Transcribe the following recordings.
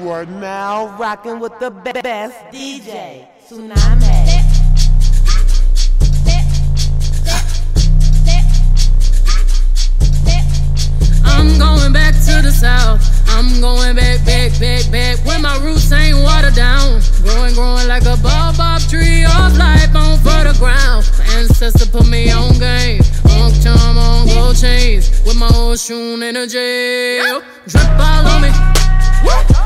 You are now rocking with the best DJ, Tsunami. I'm going back to the south. I'm going back, back, back, back. Where my roots ain't watered down. Growing, growing like a baobab tree of life on fertile ground. My ancestor put me on game. On charm, on gold chains. With my old shoe in a jail. Drip all on me.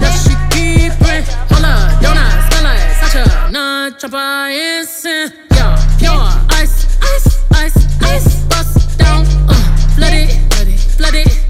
Da she keep it. Hola, donuts, skylight, such a non chopper instant. Yeah, pure ice, ice, ice, ice. Bust down, uh, flood it, flood it, flood it,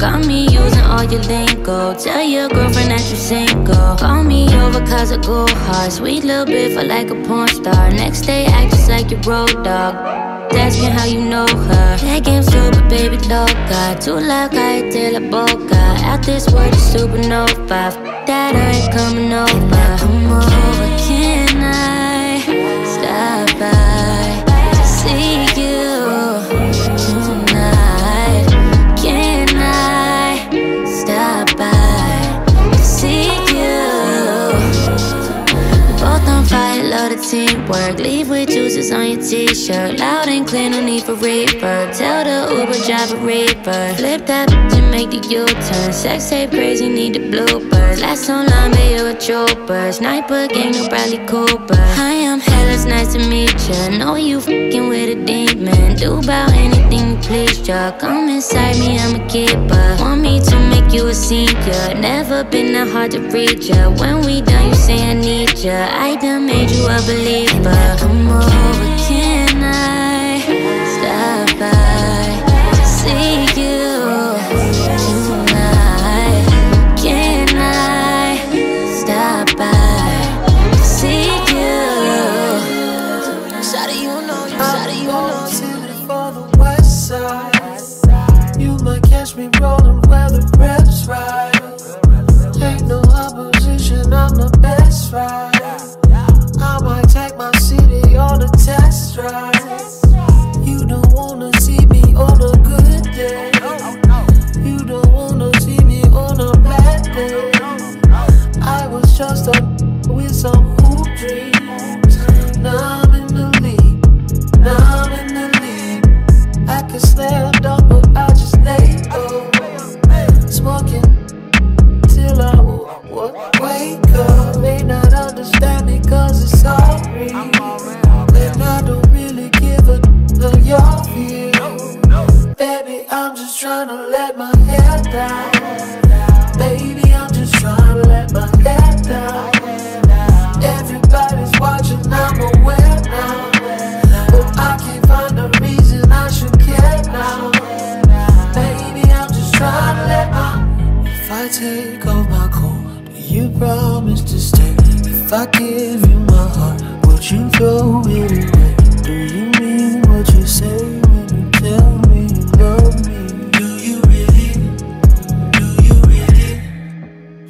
Got me using all your lingo. Tell your girlfriend that you single. Call me over cause I go hard. Sweet little bit for like a porn star. Next day, act just like your road dog. Asking how you know her. That game's super, baby, loca. Too loud, I tell a boca. Out this world, is supernova. That I ain't coming over. Come teamwork. Leave with juices on your t-shirt. Loud and clear, no need for reverb. Tell the Uber driver reaper. Flip that and make the U-turn. Sex tape crazy, need the bloopers. Last online, but you a trooper. Sniper gang, no Bradley Cooper. Hell, it's nice to meet ya. Know you fucking with a demon. Do about anything you please ya. Come inside me, I'm a keeper. Want me to make you a senior. Never been that hard to reach ya. When we done, you say I need ya. I done made you a believer. Come over, can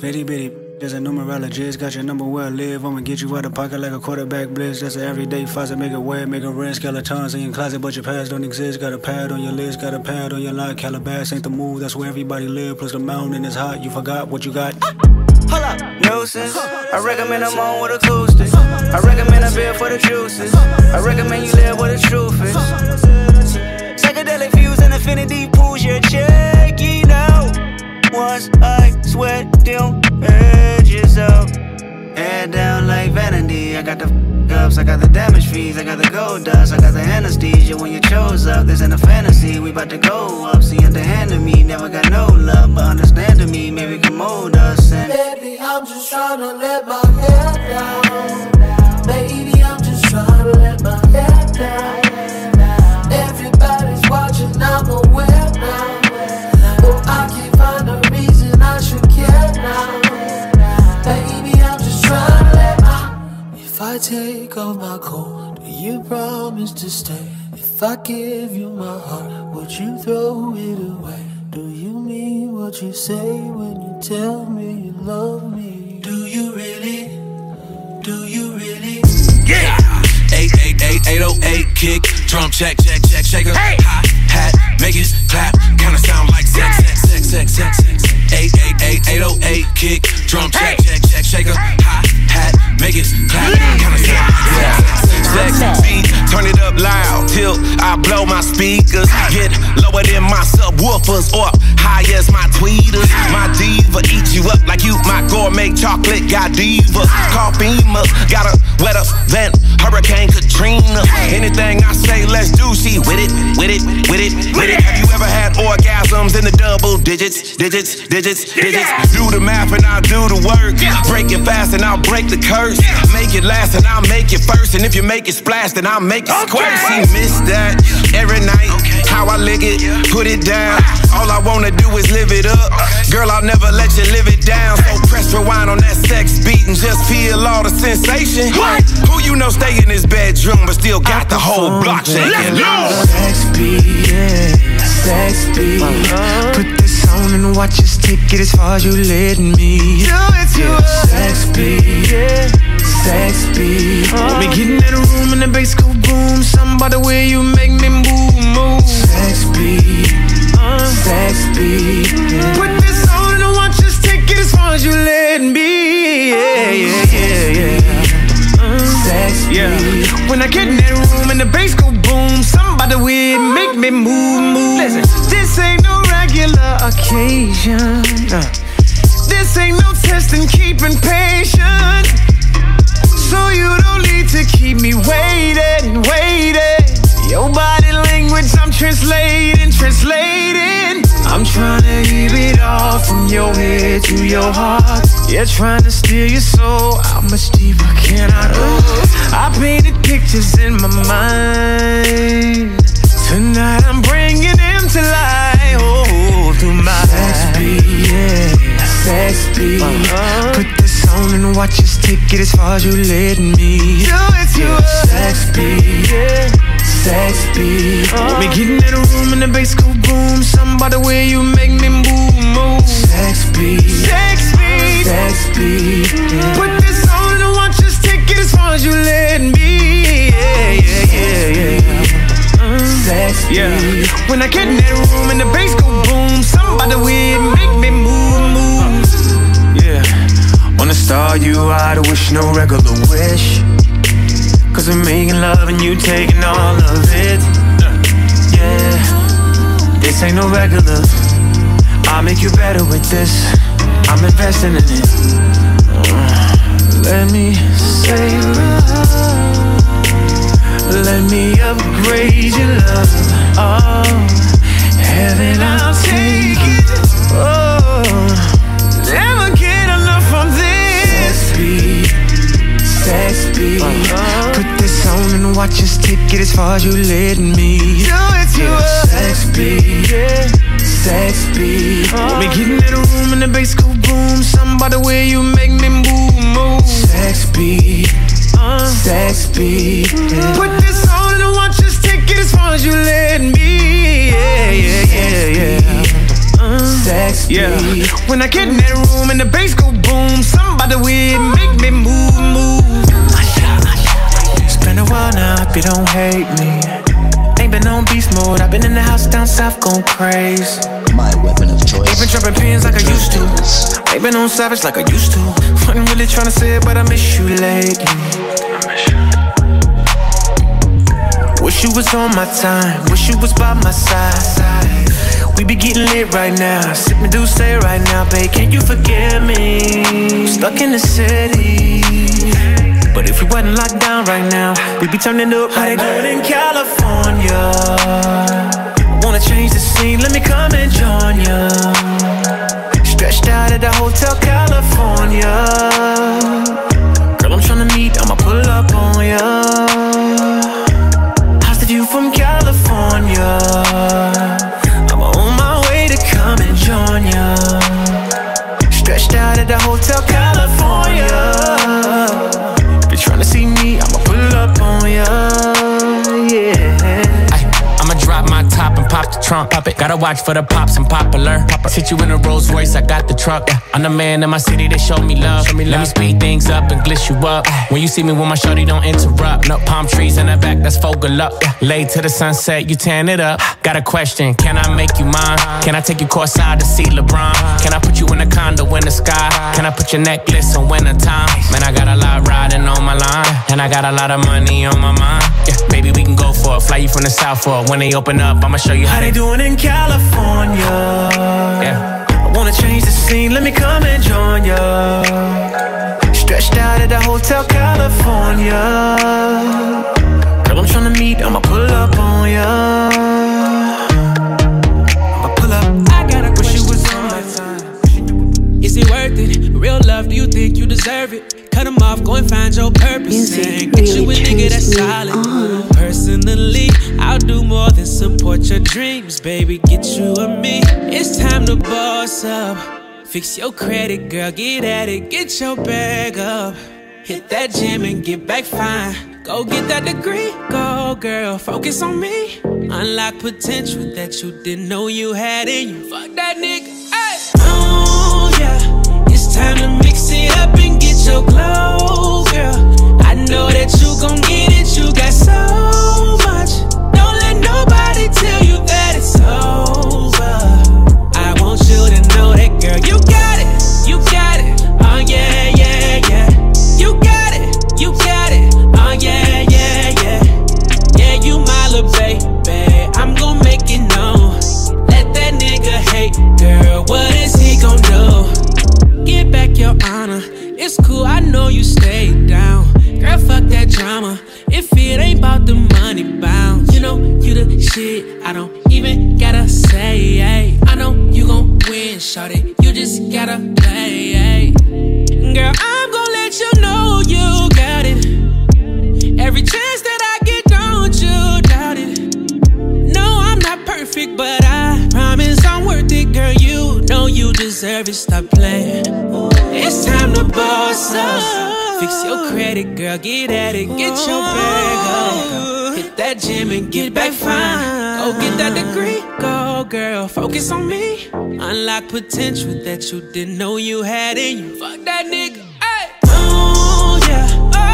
Bitty bitty, there's a numerologist, got your number where I live. I'ma get you out of pocket like a quarterback blitz. That's an everyday faucet, make it wet, make it rinse. Skeletons in your closet, but your past don't exist. Got a pad on your list, got a pad on your line. Calabas ain't the move, that's where everybody live. Plus the mountain is hot, you forgot what you got. Hold up, nuisance. I recommend I'm on with acoustics. I recommend a beer for the juices. I recommend you live where the truth is. Psychedelic views and infinity pools your check, know. Once I sweat them edges out. Head down like vanity. I got the ups, I got the damage fees, I got the gold dust, I got the anesthesia. When you chose up, this ain't a fantasy. We bout to go up. See, underhanded me, never got no love, but understanding me, maybe can mold us. And Baby, I'm just trying to let my hair down. Baby, I'm just trying to let my hair down. If I take off my coat, do you promise to stay? If I give you my heart, would you throw it away? Do you mean what you say when you tell me you love me? Do you really? Do you really? Yeah. 888 kick, drum check, check, check, shaker, hi hat, make it clap, kinda sound like sex, sex, sex, sex, sex, sex. 888 kick, drum check, check, check, shaker, hi hat, make it clap, kinda sound like sex, beat, turn it up loud till I blow my speakers, get lower than my subwoofers or high as my tweeters. My diva eat you up like you my gourmet chocolate godiva. Call FEMA, got a wetter than Hurricane Katrina. Anything I say, let's do. She with it, with it, with it, with it. Have you ever had orgasms in the double digits, digits, digits, digits? Do the math and I'll do the work. Break it fast and I'll break the curse. Make it last and I'll make it first. And if you make it splash, then I'll make it squirt. She missed that every night. How I lick it, put it down. All I wanna do is live it up. Girl, I'll never let you live it down. So press rewind on that sex beat and just feel all the sensation. Who you know stay in his bedroom but still got the whole block shaking Let loose? Sex beat, yeah, sex beat. Uh-huh. Put this on and watch us take it as far as you letting me. Do it to yeah, Sex beat, yeah, sex beat. We get in that room and the bass go boom. Something about the way you make me move, move. Sex beat, sex beat. Put this on and watch us take it as far as you letting me. Yeah, yeah, yeah, yeah. Sex beat. When I get in that room and the bass go boom, something about the way it make me move, move. Listen, this ain't no regular occasion. Uh, this ain't no testing, keeping patience. So you don't need to keep me waiting, waiting. Your body language, I'm translating, translating. I'm trying to hear it all from your head to your heart. Yeah, trying to steal your soul. How much deeper can I go? I painted pictures in my mind. Tonight I'm bringing them to life. Oh, through my sex beat, yeah, sex beat. Uh-huh. Put this and watch us take it as far as you let me. Do it to yeah, sex beat, yeah sex beat. We get in that room and the bass go boom. Something about the way you make me move, move. Sex beat, sex beat, sex beat. Put this on and you to take it as far as you let me. Yeah, yeah, yeah, yeah. Sex beat. When I get in that room and the bass go boom, something about the way it make me move. Wanna you out, I wish no regular wish. Cause we're making love and you taking all of it. Yeah, this ain't no regular. I'll make you better with this. I'm investing in it. As you letting savage like I used to. Wasn't really trying to say it, but I miss you lately. Wish you was on my time, wish you was by my side. We be getting lit right now, sip me do say right now, babe. Can't you forgive me? Stuck in the city. But if we wasn't locked down right now, we'd be turning up. How they doing in California? Wanna change the scene? Let me come and join ya. Stretched out at the Hotel California. Girl, I'm tryna meet, I'ma pull up on ya. How's the view from California? I'm on my way to come and join ya. Stretched out at the Hotel California. Top and pop the trunk. Pop it. Gotta watch for the pops and popular. Sit you in a Rolls Royce, I got the truck. I'm the man in my city, they show me love. Let me speed things up and glitch you up. When you see me with my shorty, don't interrupt. No palm trees in the back, that's focal up. Late to the sunset, you tan it up. Got a question, can I make you mine? Can I take you courtside to see LeBron? Can I put you in a condo in the sky? Can I put your necklace on winter time? Man, I got a lot riding on my line, and I got a lot of money on my mind. Yeah, baby, we can go for it. Fly you from the south for it. When they open up, I'ma show you how How they doing in California? Yeah. I wanna change the scene, let me come and join ya. Stretched out at the Hotel California. Girl, I'm tryna meet, I'ma pull up on ya. I'ma pull up. I got a Wish you question. was on my time. Is it worth it? Real love, do you think you deserve it? Cut them off, go and find your purpose. Music and get you a really nigga that's solid. on. Personally, I'll do more than support your dreams, baby. Get you a me. It's time to boss up. Fix your credit, girl. Get at it. Get your bag up. Hit that gym and get back fine. Go get that degree. Go, girl. Focus on me. Unlock potential that you didn't know you had in you. Fuck that nigga. Credit, girl. Get at it. Get your bag up. Hit that gym and get back fine. Go get that degree, go girl, focus on me. Unlock potential that you didn't know you had in you. Fuck that nigga. Oh yeah,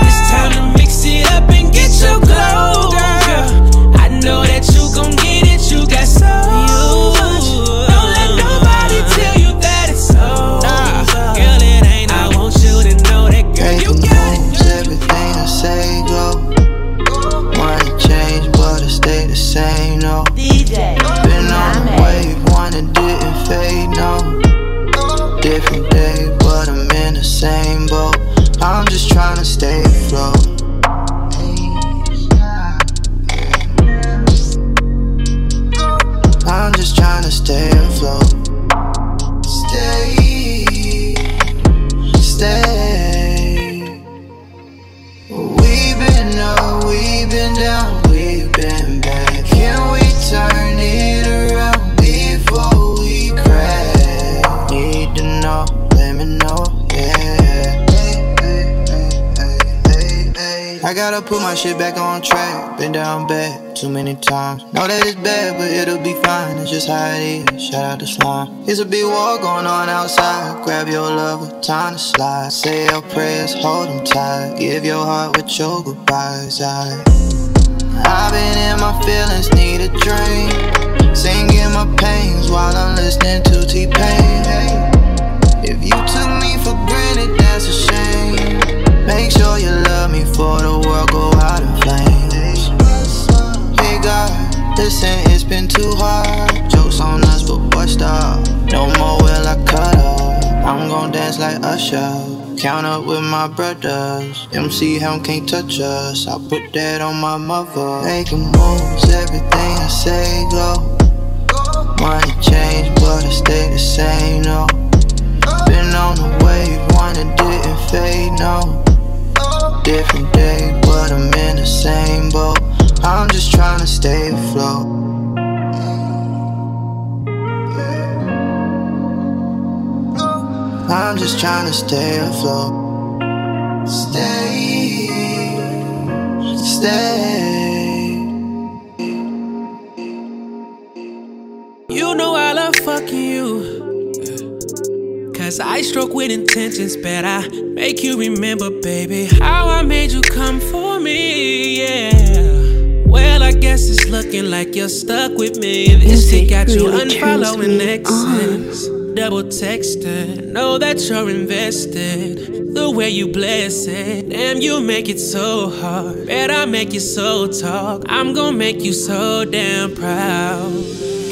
it's time to mix it up and get your glow, stay gotta put my shit back on track. Been down bad too many times. Know that it's bad, but it'll be fine. It's just how it is. Shout out to Slime. It's a big war going on outside. Grab your lover, time to slide. Say your prayers, hold them tight. Give your heart with your goodbyes. I, I've been in my feelings, need a drink. Singing my pains while I'm listening to T-Pain. If you took me for Make sure you love me for the world go out in flames. Hey God, listen, it's been too hard. Jokes on us, but boy, stop. No more will I cut up. I'm gon' dance like Usher. Count up with my brothers. MC Helm can't touch us. I put that on my mother. Making moves, everything I say go. Money change, but just trying to stay afloat. Stay, stay. You know I love fucking you. Cause I stroke with intentions, but I make you remember, baby, how I made you come for me, yeah. Well, I guess it's looking like you're stuck with me. This shit got you really unfollowing exes. Double texting, know that you're invested. The way you bless it, damn, you make it so hard. Bet I make you so talk. I'm gonna make you so damn proud.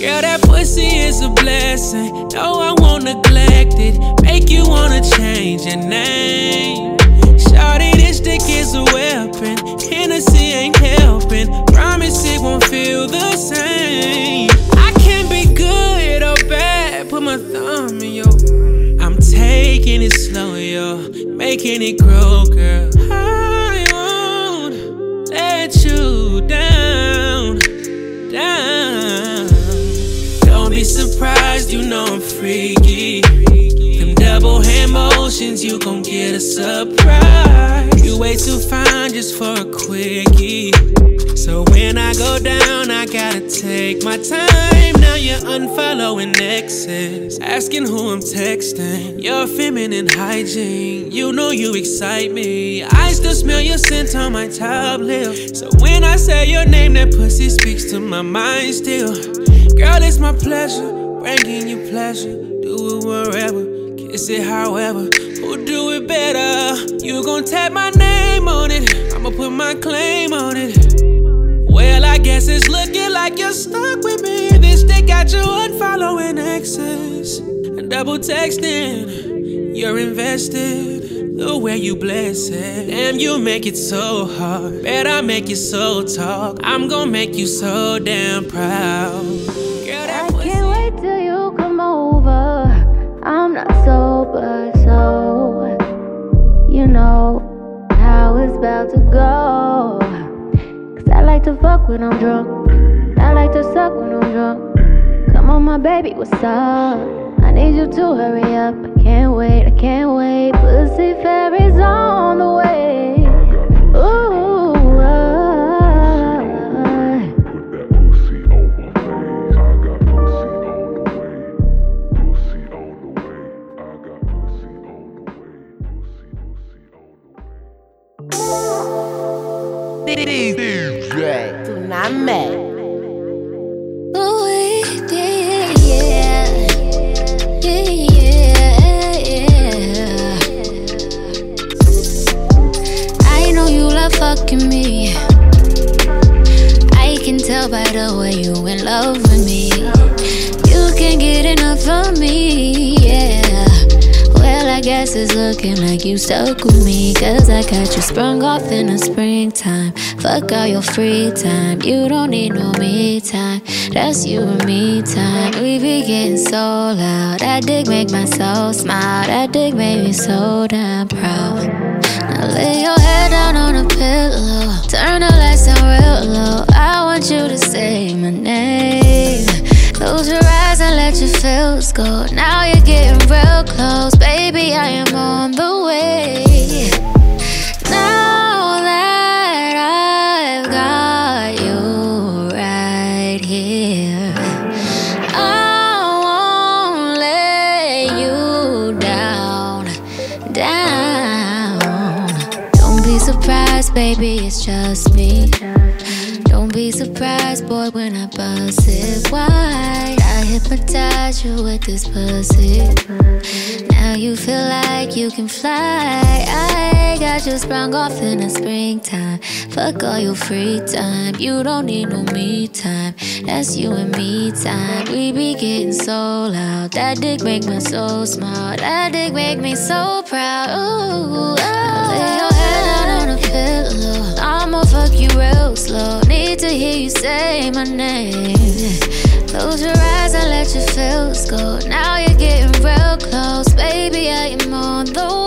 Girl, that pussy is a blessing. No, I won't neglect it. Make you wanna change your name. Shawty, this dick is a weapon. Grow, girl. I won't let you down, down. Don't be surprised, you know I'm freaky. Them double hand motions, you gon' get a surprise. You way too fine just for a quickie. So when I go down, I gotta take my time. Now you're unfollowing exes, asking who I'm texting. Your feminine hygiene, you know you excite me. I still smell your scent on my top lip. So when I say your name, that pussy speaks to my mind still. Girl, it's my pleasure, bringing you pleasure. Do it wherever, kiss it however. Who do it better? You gon' tap my name on it, I'ma put my claim on it. Well, I guess it's looking like you're stuck with me. This dick got you unfollowing exes and double texting. You're invested the way you bless it. Damn, you make it so hard. Bet I make you so talk. I'm gonna make you so damn proud. Girl, that I can't wait till you come over. I'm not sober, so you know how it's about to go. Like to fuck when I'm drunk. I like to suck when I'm drunk. Come on, my baby, what's up? I need you to hurry up. I can't wait, I can't wait. Pussy fairies on the way. Tsunami. Ooh, yeah, yeah, yeah, yeah. I know you love fucking me. I can tell by the way you in love with me. You can't get enough of me, yeah. Well, I guess it's looking like you stuck with me. Cause I got you sprung off in the springtime. Fuck all your free time. You don't need no me time. That's you and me time. We be getting so loud. That dick make my soul smile. That dick made me so damn proud. Now lay your head down on a pillow. Turn the lights down real low. I want you to say my name. Close your eyes and let your feels go. Now you're getting real close, baby. I am on the baby. It's just me. Don't be surprised, boy, when I bust it wide. I hypnotize you with this pussy. Now you feel like you can fly. I got you sprung off in the springtime. Fuck all your free time. You don't need no me time. That's you and me time. We be getting so loud. That dick make my soul smile. That dick make me so proud. Ooh, oh. Pillow. I'ma fuck you real slow. Need to hear you say my name. Close your eyes and let your feels go. Now you're getting real close, baby. I am on the.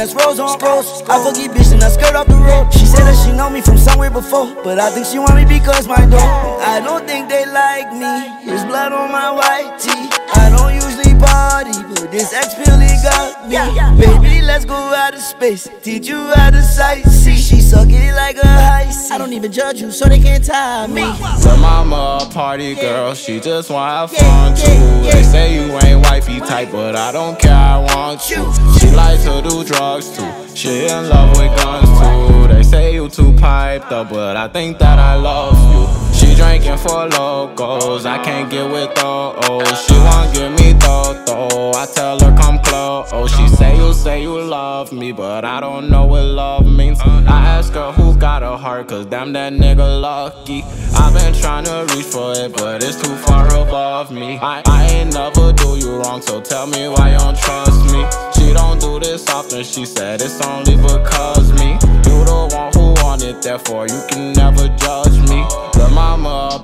That's rose on rose. I forget bitch and I skirt off the road. She said that she know me from somewhere before, but I think she want me because my dog. I don't think they like me. There's blood on my white tee. I don't party, but this ex really got me. Baby, let's go out of space. Teach you how to sightsee. She suck it like a high C. I don't even judge you, so they can't tie me. So mama a party girl, she just wanna have fun too. They say you ain't wifey type, but I don't care, I want you. She likes to do drugs too. She in love with guns too. They say you too piped up, but I think that I love you. Drinking for locals, I can't get with those. She won't give me though. I tell her come close. Oh, she say you say you love me, but I don't know what love means. I ask her who got a heart, cause damn that nigga lucky. I've been trying to reach for it, but it's too far above me. I, I ain't never do you wrong, so tell me why you don't trust me. She don't do this often, she said it's only because me. You the one who want it, therefore you can never judge me.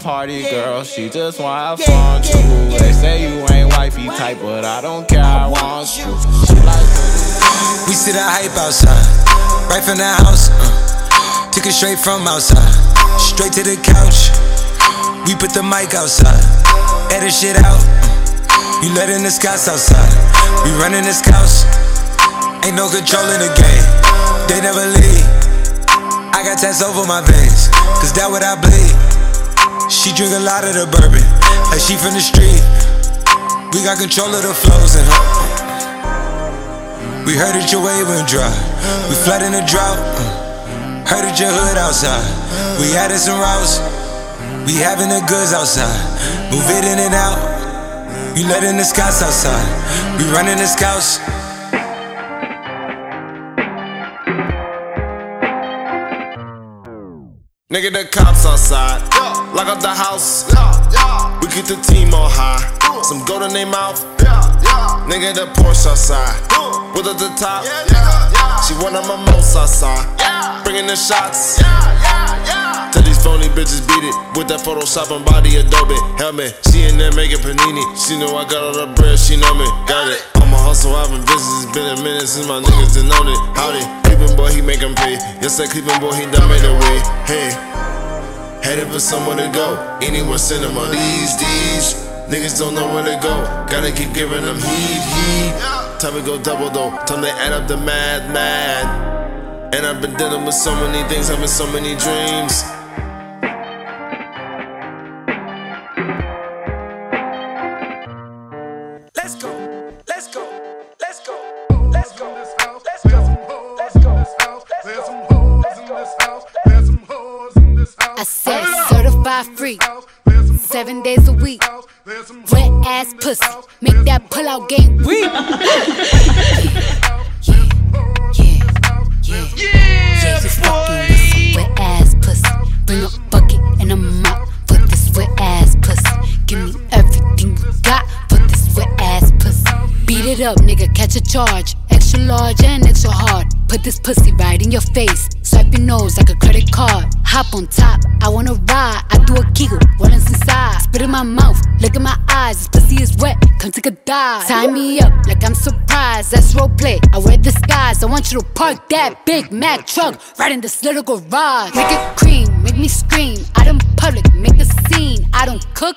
The mama a party girl, she just wanna have fun too. They say you ain't wifey type, but I don't care, I want you. We see the hype outside, right from the house. Uh, took it straight from outside, straight to the couch. We put the mic outside, edit shit out. Uh, you letting the scouts outside, we running the scouts. Ain't no control in the game, they never leave. I got tats over my veins, cause that what I bleed. She drink a lot of the bourbon, like she from the street. We got control of the flows in her. We heard that your wave went dry. We flood in the drought. Heard that your hood outside. We added some routes. We having the goods outside. Move it in and out. You letting the scouts outside. We running the scouts. Nigga, the cops outside. Lock up the house. yeah We keep the team on high. Some gold in their mouth. Nigga, the Porsche outside. With at the top. She one of my most outside. Bringing the shots. Tell these phony bitches beat it with that Photoshop and body Adobe helmet. She in there making panini. She know I got all the bread. She know me. Got it. I'm a hustle. I've been busy. It's been a minute since my niggas done known it. Howdy. Cleveland boy, he make 'em pay. Yes, that Cleveland boy, he done made a way. Hey. Headed for somewhere to go. Them on these D's. Niggas don't know where to go. Gotta keep giving them heat, heat. Time to go double though. Time to add up the mad, mad. And I've been dealing with so many things, having so many dreams. In this house. I said certified free, seven days a week. Wet ass pussy, make that pull out game weak. Yeah, yeah, yeah, yeah. You fucking with some wet ass pussy. Bring a bucket and a mop for this wet ass pussy. Give me everything you got for this wet ass pussy. Beat it up, nigga, catch a charge. Extra large and extra hard. Put this pussy right in your face. Swipe your nose like a credit card. Hop on top, I wanna ride. I do a giggle, is inside? Spit in my mouth, look in my eyes. This pussy is wet, come take a dive. Tie me up like I'm surprised. That's role play. I wear disguise. I want you to park that Big Mac truck right in this little garage. Make it cream, make me scream. Out in public, make a scene. I don't cook.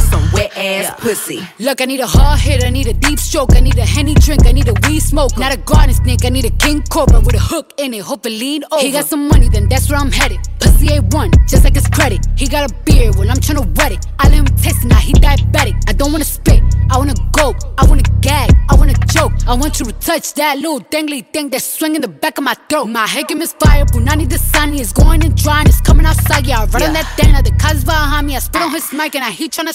some wet ass pussy. Look, I need a hard hit, I need a deep stroke, I need a henny drink, I need a weed smoke. Not a garden snake, I need a king cobra with a hook in it. Hope it lean over. He got some money, then that's where I'm headed. Pussy A1, just like his credit. He got a beard, well, I'm tryna wet it. I let him taste it, now he diabetic. I don't wanna spit, I wanna go, I wanna gag, I wanna choke. I want you to touch that little dangly thing that's swinging the back of my throat. My head game is fire, Punani the sunny is going and drying, it's coming outside. Yeah, I run on that thing, now the cuz behind me. I spit on his mic and I he tryna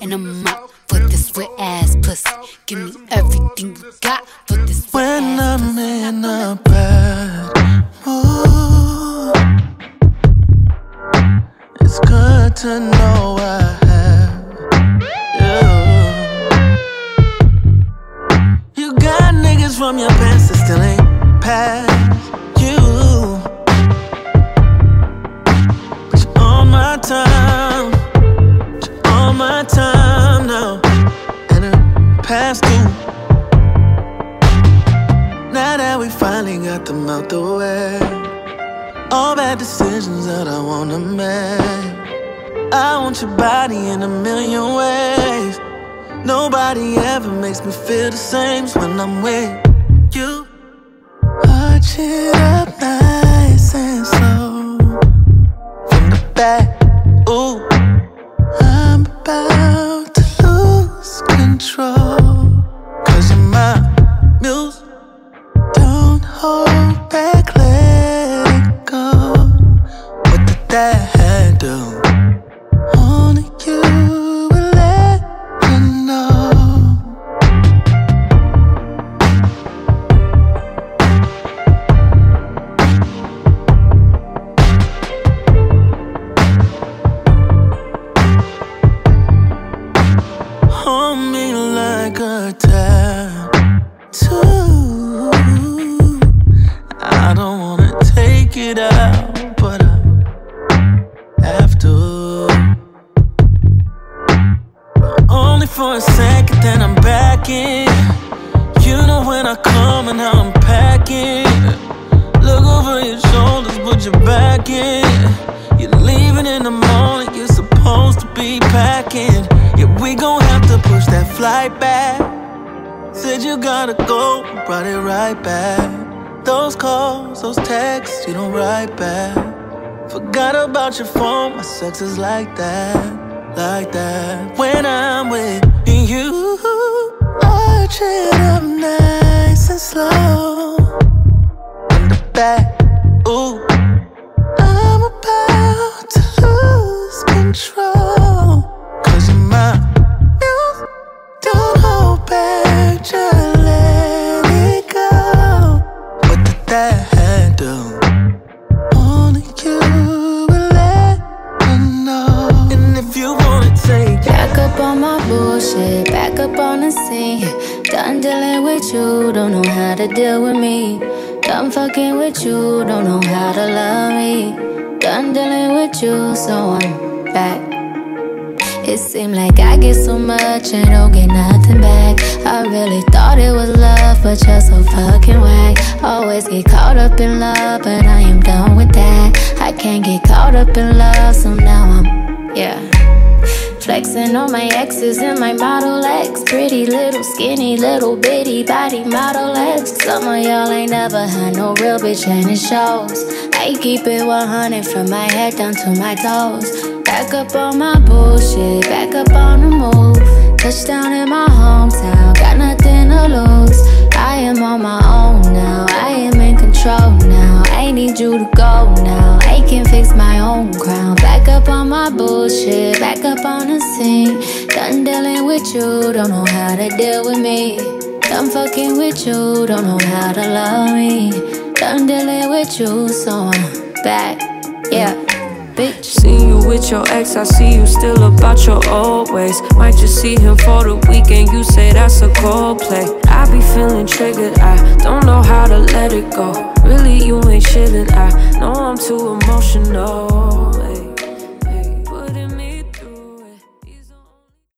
and a mop calls, those texts, you don't write back. Forgot about your phone, my sex is like that, like that. When I'm with you, arch it up nice and slow. In the back, fucking with you, don't know how to love me. Done dealing with you, so I'm back. It seemed like I get so much and don't get nothing back. I really thought it was love, but you're so fucking whack. Always get caught up in love, but I am done with that. I can't get caught up in love, so. Flexing on my exes and my Model X. Pretty little skinny little bitty body Model X. Some of y'all ain't never had no real bitch and it shows. I keep it 100 from my head down to my toes. Back up on my bullshit, back up on the move. Touchdown in my hometown, got nothing to lose. I am on my own now, I am in control now. I need you to go now, I can fix my own crown. Back up on my bullshit, back up on the scene. Done dealing with you, don't know how to deal with me. Done fucking with you, don't know how to love me. Done dealing with you, so I'm back, yeah. Bitch. See you with your ex, I see you still about your old ways. Might just see him for the weekend, you say that's a cold play. I be feeling triggered, I don't know how to let it go. Really, you ain't chillin'. I know I'm too emotional.